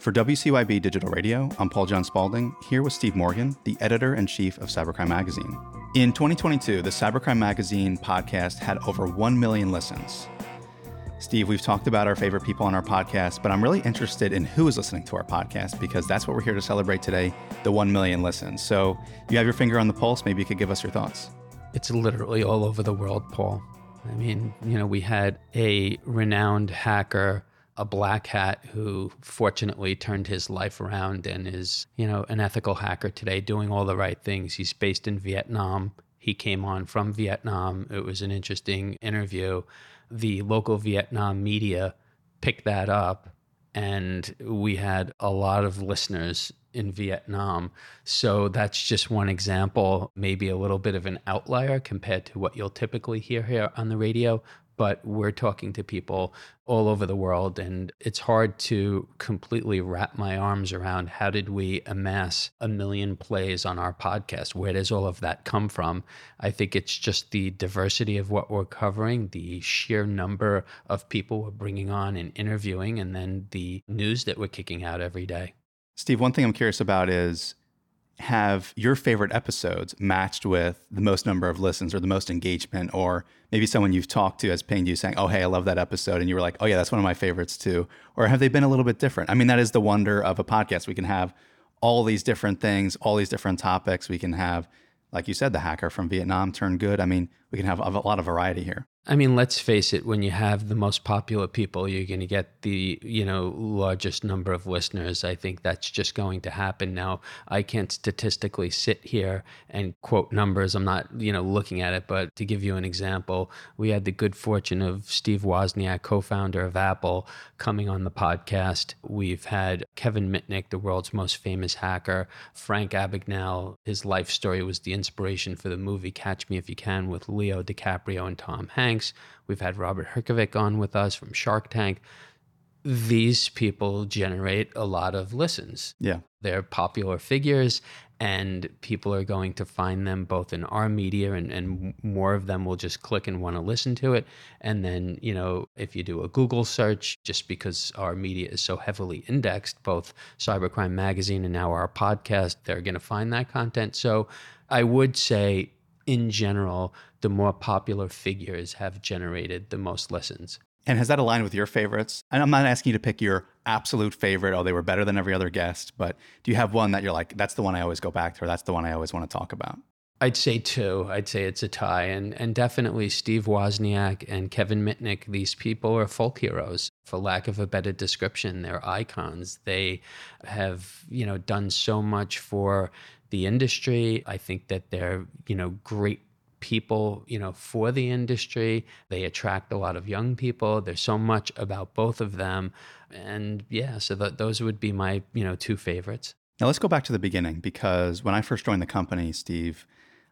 For WCYB Digital Radio, I'm Paul John Spaulding, here with Steve Morgan, the editor in chief of Cybercrime Magazine. In 2022, the Cybercrime Magazine podcast had over 1 million listens. Steve, we've talked about our favorite people on our podcast, but I'm really interested in who is listening to our podcast because that's what we're here to celebrate today the 1 million listens. So, you have your finger on the pulse. Maybe you could give us your thoughts. It's literally all over the world, Paul. I mean, you know, we had a renowned hacker a black hat who fortunately turned his life around and is, you know, an ethical hacker today doing all the right things. He's based in Vietnam. He came on from Vietnam. It was an interesting interview. The local Vietnam media picked that up and we had a lot of listeners in Vietnam. So that's just one example, maybe a little bit of an outlier compared to what you'll typically hear here on the radio, but we're talking to people all over the world and it's hard to completely wrap my arms around how did we amass a million plays on our podcast? Where does all of that come from? I think it's just the diversity of what we're covering the sheer number of people we're bringing on and interviewing and then the news that we're kicking out every day. Steve one thing i'm curious about is have your favorite episodes matched with the most number of listens or the most engagement or maybe someone you've talked to has pinged you saying oh hey i love that episode and you were like oh yeah that's one of my favorites too. Or have they been a little bit different? I mean that is the wonder of a podcast. We can have all these different things all these different topics. We can have like you said the hacker from vietnam turned good. I mean we can have a lot of variety here I mean, let's face it, when you have the most popular people, you're going to get the, you know, largest number of listeners. I think that's just going to happen. Now, I can't statistically sit here and quote numbers. I'm not, you know, looking at it, but to give you an example, we had the good fortune of Steve Wozniak, co-founder of Apple, coming on the podcast. We've had Kevin Mitnick, the world's most famous hacker, Frank Abagnale. His life story was the inspiration for the movie Catch Me If You Can with Leo DiCaprio and Tom Hanks. We've had Robert Herjavec on with us from Shark Tank. These people generate a lot of listens. Yeah. They're popular figures, and people are going to find them both in our media, and, and more of them will just click and want to listen to it. And then, you know, if you do a Google search, just because our media is so heavily indexed, both Cybercrime Magazine and now our podcast, they're going to find that content. So I would say in general, the more popular figures have generated the most listens. And has that aligned with your favorites? And I'm not asking you to pick your absolute favorite, oh, they were better than every other guest, but do you have one that you're like, that's the one I always go back to, or that's the one I always want to talk about? I'd say two. I'd say it's a tie. And, and definitely Steve Wozniak and Kevin Mitnick, these people are folk heroes, for lack of a better description. They're icons. They have, you know, done so much for the industry. I think that they're, you know, great people, you know, for the industry. They attract a lot of young people. There's so much about both of them. And yeah, so th- those would be my, you know, two favorites. Now let's go back to the beginning because when I first joined the company, Steve,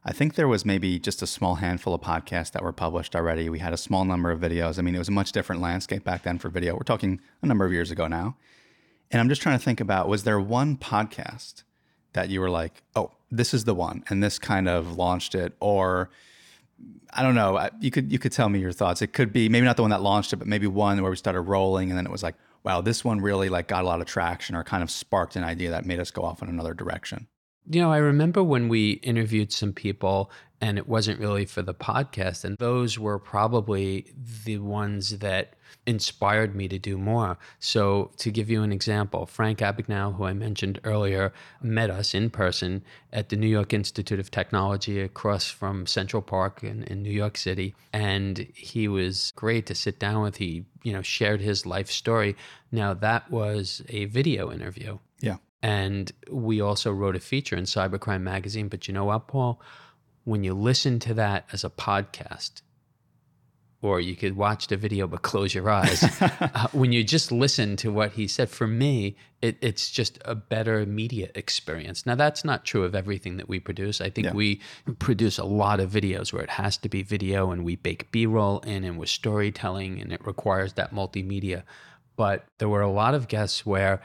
I think there was maybe just a small handful of podcasts that were published already. We had a small number of videos. I mean, it was a much different landscape back then for video. We're talking a number of years ago now. And I'm just trying to think about was there one podcast that you were like, oh, this is the one, and this kind of launched it, or I don't know. You could you could tell me your thoughts. It could be maybe not the one that launched it, but maybe one where we started rolling, and then it was like, wow, this one really like got a lot of traction, or kind of sparked an idea that made us go off in another direction. You know, I remember when we interviewed some people and it wasn't really for the podcast. And those were probably the ones that inspired me to do more. So, to give you an example, Frank Abagnale, who I mentioned earlier, met us in person at the New York Institute of Technology across from Central Park in, in New York City. And he was great to sit down with. He, you know, shared his life story. Now, that was a video interview. Yeah. And we also wrote a feature in Cybercrime Magazine. But you know what, Paul? when you listen to that as a podcast, or you could watch the video but close your eyes. uh, when you just listen to what he said, for me, it, it's just a better media experience. Now, that's not true of everything that we produce. I think yeah. we produce a lot of videos where it has to be video and we bake B roll in and with storytelling and it requires that multimedia. But there were a lot of guests where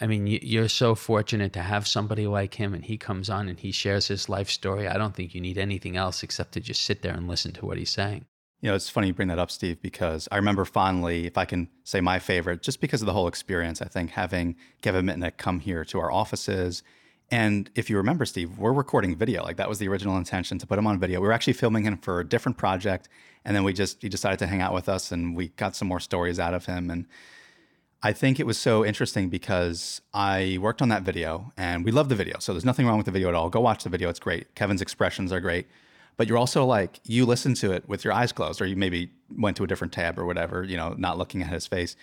I mean, you're so fortunate to have somebody like him, and he comes on and he shares his life story. I don't think you need anything else except to just sit there and listen to what he's saying. You know, it's funny you bring that up, Steve, because I remember fondly, if I can say my favorite, just because of the whole experience, I think having Kevin Mitnick come here to our offices. And if you remember, Steve, we're recording video. Like that was the original intention to put him on video. We were actually filming him for a different project. And then we just, he decided to hang out with us and we got some more stories out of him. And I think it was so interesting because I worked on that video and we love the video. So there's nothing wrong with the video at all. Go watch the video. It's great. Kevin's expressions are great. But you're also like, you listen to it with your eyes closed, or you maybe went to a different tab or whatever, you know, not looking at his face.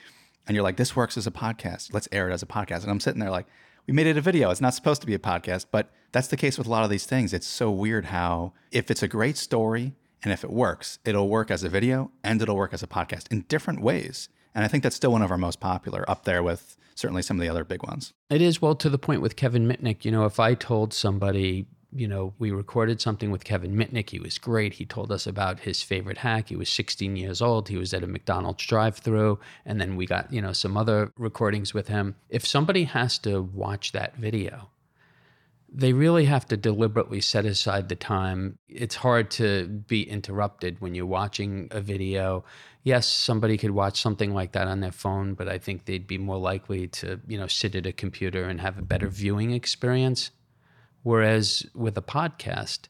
And you're like, this works as a podcast. Let's air it as a podcast. And I'm sitting there like, we made it a video. It's not supposed to be a podcast, but that's the case with a lot of these things. It's so weird how if it's a great story and if it works, it'll work as a video and it'll work as a podcast in different ways. And I think that's still one of our most popular, up there with certainly some of the other big ones. It is well to the point with Kevin Mitnick. You know, if I told somebody, you know, we recorded something with Kevin Mitnick, he was great. He told us about his favorite hack. He was 16 years old. He was at a McDonald's drive-through, and then we got you know some other recordings with him. If somebody has to watch that video they really have to deliberately set aside the time. It's hard to be interrupted when you're watching a video. Yes, somebody could watch something like that on their phone, but I think they'd be more likely to, you know, sit at a computer and have a better viewing experience. Whereas with a podcast,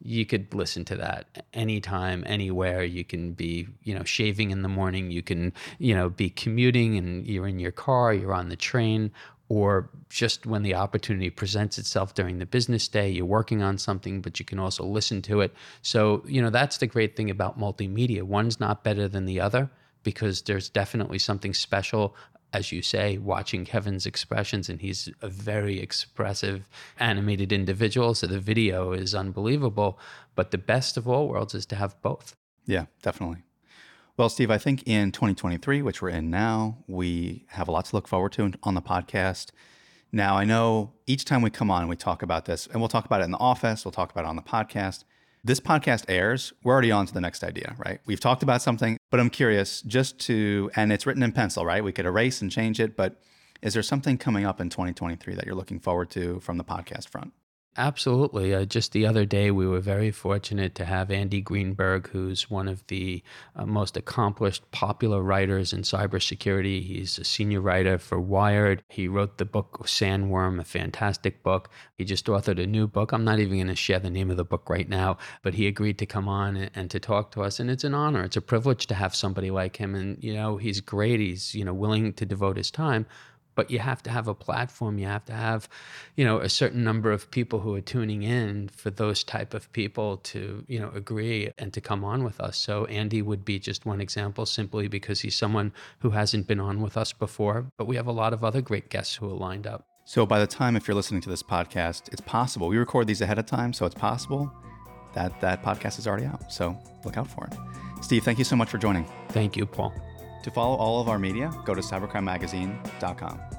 you could listen to that anytime, anywhere. You can be, you know, shaving in the morning. You can, you know, be commuting and you're in your car, you're on the train, or just when the opportunity presents itself during the business day, you're working on something, but you can also listen to it. So, you know, that's the great thing about multimedia. One's not better than the other because there's definitely something special, as you say, watching Kevin's expressions, and he's a very expressive, animated individual. So the video is unbelievable. But the best of all worlds is to have both. Yeah, definitely. Well, Steve, I think in 2023, which we're in now, we have a lot to look forward to on the podcast. Now, I know each time we come on, we talk about this, and we'll talk about it in the office, we'll talk about it on the podcast. This podcast airs, we're already on to the next idea, right? We've talked about something, but I'm curious just to, and it's written in pencil, right? We could erase and change it, but is there something coming up in 2023 that you're looking forward to from the podcast front? Absolutely. Uh, just the other day, we were very fortunate to have Andy Greenberg, who's one of the uh, most accomplished, popular writers in cybersecurity. He's a senior writer for Wired. He wrote the book Sandworm, a fantastic book. He just authored a new book. I'm not even going to share the name of the book right now, but he agreed to come on and, and to talk to us. And it's an honor. It's a privilege to have somebody like him. And, you know, he's great. He's, you know, willing to devote his time but you have to have a platform. You have to have you know a certain number of people who are tuning in for those type of people to you know agree and to come on with us. So andy would be just one example simply because he's someone who hasn't been on with us before but we have a lot of other great guests who are lined up. So by the time if you're listening to this podcast it's possible we record these ahead of time so it's possible that that podcast is already out. So look out for it. Steve thank you so much for joining. Thank you paul to follow all of our media, go to cybercrimemagazine.com.